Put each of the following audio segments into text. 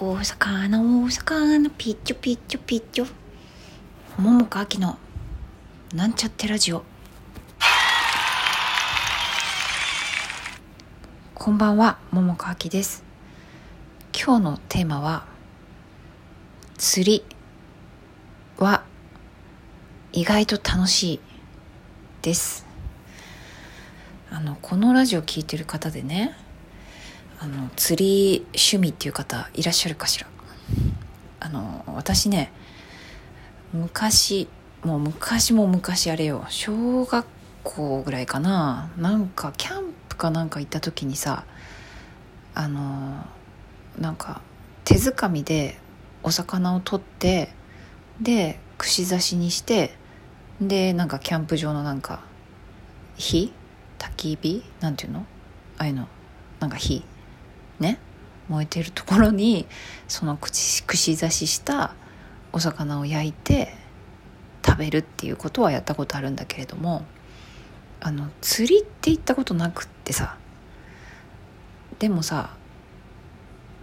大阪の大阪のピッチョピッチョピッチョ。桃佳明のなんちゃってラジオ。こんばんは桃佳明です。今日のテーマは釣りは意外と楽しいです。あのこのラジオ聞いてる方でねあの釣り趣味っていう方いらっしゃるかしら？あの私ね昔もう昔も昔あれよ小学校ぐらいかな。なんかキャンプかなんか行った時にさあのなんか手づかみでお魚を取ってで串刺しにしてでなんかキャンプ場のなんか火？焚き火？なんていうの？ああいうの。なんか火？ね燃えてるところにその串串刺ししたお魚を焼いて食べるっていうことはやったことあるんだけれどもあの釣りって行ったことなくってさでもさ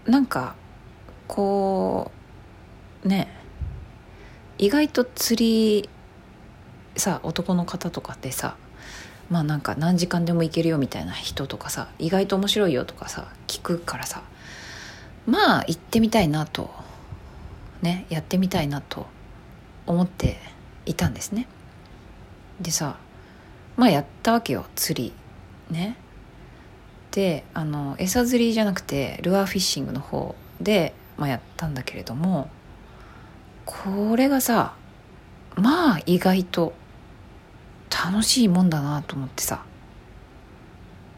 なんかこうね意外と釣りさ男の方とかでさまあなんか何時間でも行けるよみたいな人とかさ意外と面白いよとかさ聞くからさまあ行ってみたいなとねやってみたいなと思っていたんですね。でさまあやったわけよ釣り。ね。であの餌釣りじゃなくてルアーフィッシングの方で、まあ、やったんだけれどもこれがさまあ意外と楽しいもんだなと思ってさ。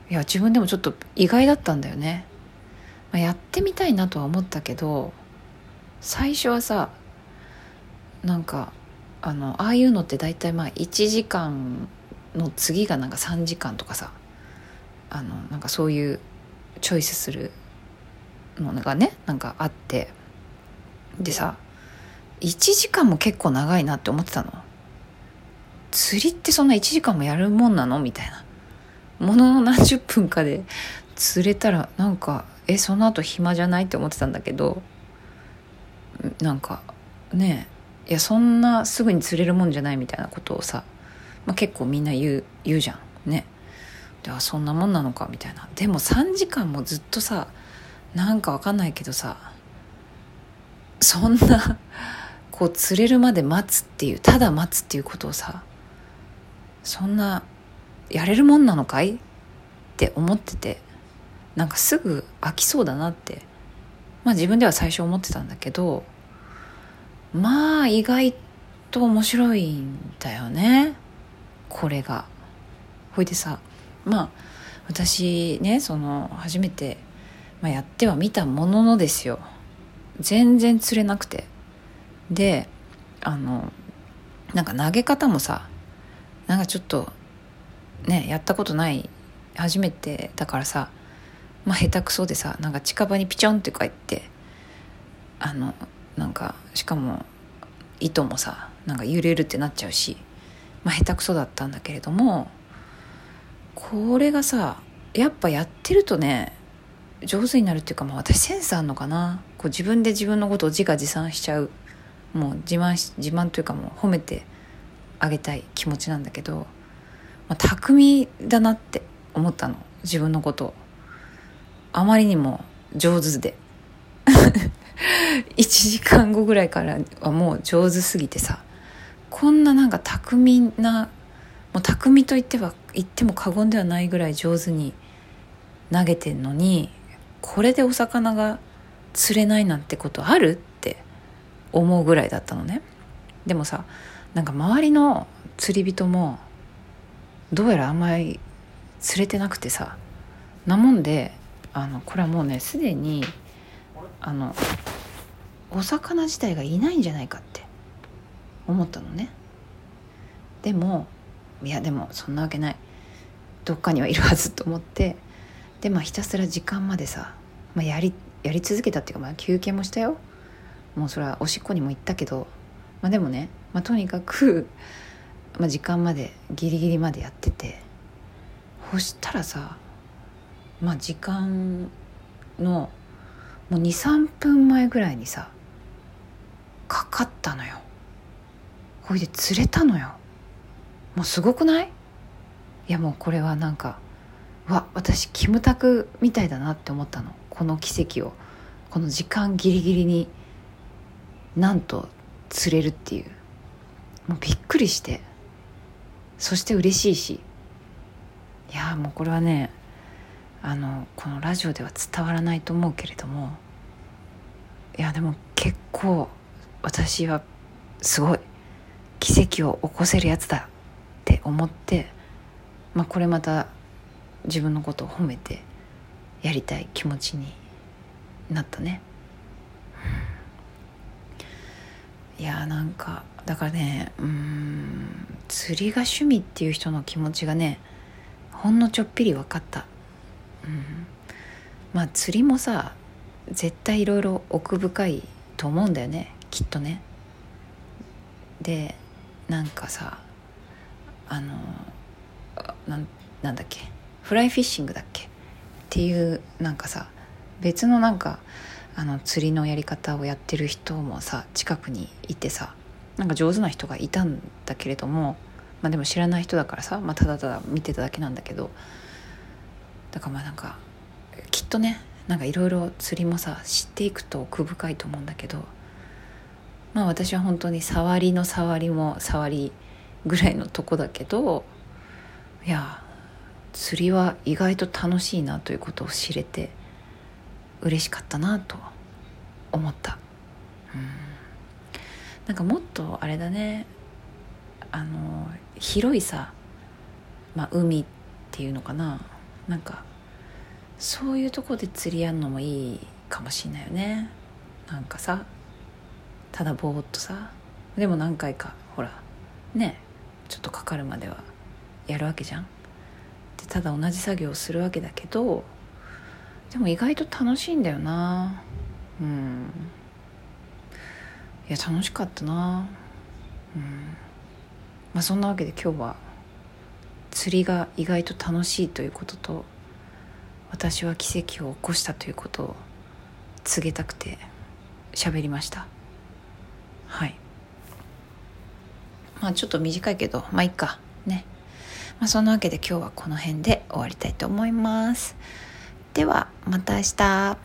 いや自分でもちょっと意外だったんだよね、まあ、やってみたいなとは思ったけど最初はさなんかあのああいうのって大体まあ1時間の次がなんか3時間とかさあのなんかそういうチョイスするのがねなんかあって。でさ1時間も結構長いなって思ってたの。釣りってそんな1時間もやるもんなの？みたいな。ものの何十分かで釣れたらなんかえその後暇じゃないって思ってたんだけどなんかねいやそんなすぐに釣れるもんじゃないみたいなことをさ、まあ、結構みんな言う言うじゃん。ね。ではそんなもんなのかみたいな。でも3時間もずっとさなんかわかんないけどさそんなこう釣れるまで待つっていうただ待つっていうことをさそんなやれるもんなのかい？って思っててなんかすぐ飽きそうだなって。まあ自分では最初思ってたんだけどまあ意外と面白いんだよね。これが。ほいでさまあ私ねその初めて、まあ、やってはみたもののですよ。全然釣れなくて。であのなんか投げ方もさなんかちょっとねやったことない初めてだからさまあ下手くそでさなんか近場にピチョンって書いてあのなんかしかも糸もさなんか揺れるってなっちゃうしまあ下手くそだったんだけれどもこれがさやっぱやってるとね上手になるっていうか、まあ、私センスあんのかな？こう自分で自分のことを自画自賛しちゃう。もう自慢し自慢というかもう褒めてあげたい気持ちなんだけど、まあ、巧みだなって思ったの。自分のこと。あまりにも上手で。1時間後ぐらいからはもう上手すぎてさこんななんか巧みなもう巧みと言っては言っても過言ではないぐらい上手に投げてんのにこれでお魚が釣れないなんてことあるって思うぐらいだったのね。でもさなんか周りの釣り人もどうやらあんまり釣れてなくてさなもんであのこれはもうねすでにあのお魚自体がいないんじゃないかって思ったのね。でもいやでもそんなわけない。どっかにはいるはずと思って。でまあひたすら時間までさ、まあ、やりやり続けたっていうか、まあ、休憩もしたよ。もうそれはおしっこにも行ったけど、まあ、でもね、まあ、とにかく、まあ、時間までギリギリまでやっててそしたらさまあ時間のもう23分前ぐらいにさかかったのよ。ほいで釣れたのよ。もうすごくない？いやもうこれはなんかわ私キムタクみたいだなって思ったの。この奇跡を。この時間ギリギリになんと釣れるっていう。もうびっくりして。そして嬉しいし。いやもうこれはねあのこのラジオでは伝わらないと思うけれども。いやでも結構私はすごい奇跡を起こせるやつだ。って思って、まあ、これまた自分のことを褒めてやりたい気持ちになったね。いやーなんかだからねうん釣りが趣味っていう人の気持ちがねほんのちょっぴり分かった、うん、まあ釣りもさ絶対いろいろ奥深いと思うんだよねきっとね。でなんかさあのなんなんだっけフライフィッシングだっけ？っていうなんかさ別のなんかあの釣りのやり方をやってる人もさ近くにいてさなんか上手な人がいたんだけれどもまあでも知らない人だからさ、まあ、ただただ見てただけなんだけどだからまあなんかきっとねなんかいろいろ釣りもさ知っていくと奥深いと思うんだけどまあ私は本当に触りの触りも触りぐらいのとこだけどいや釣りは意外と楽しいなということを知れて嬉しかったなと思った。うん。なんかもっとあれだね。あの広いさ、まあ、海っていうのかな。なんかそういうとこで釣りやんのもいいかもしんないよね。なんかさただぼーっとさ。でも何回かほらねちょっとかかるまではやるわけじゃん。でただ同じ作業をするわけだけどでも意外と楽しいんだよな。うん。いや楽しかったな。うん。まあそんなわけで今日は釣りが意外と楽しいということと私は奇跡を起こしたということを告げたくて喋りました。はい。まあちょっと短いけどまあいっか。ね。まあそんなわけで今日はこの辺で終わりたいと思います。ではまた明日。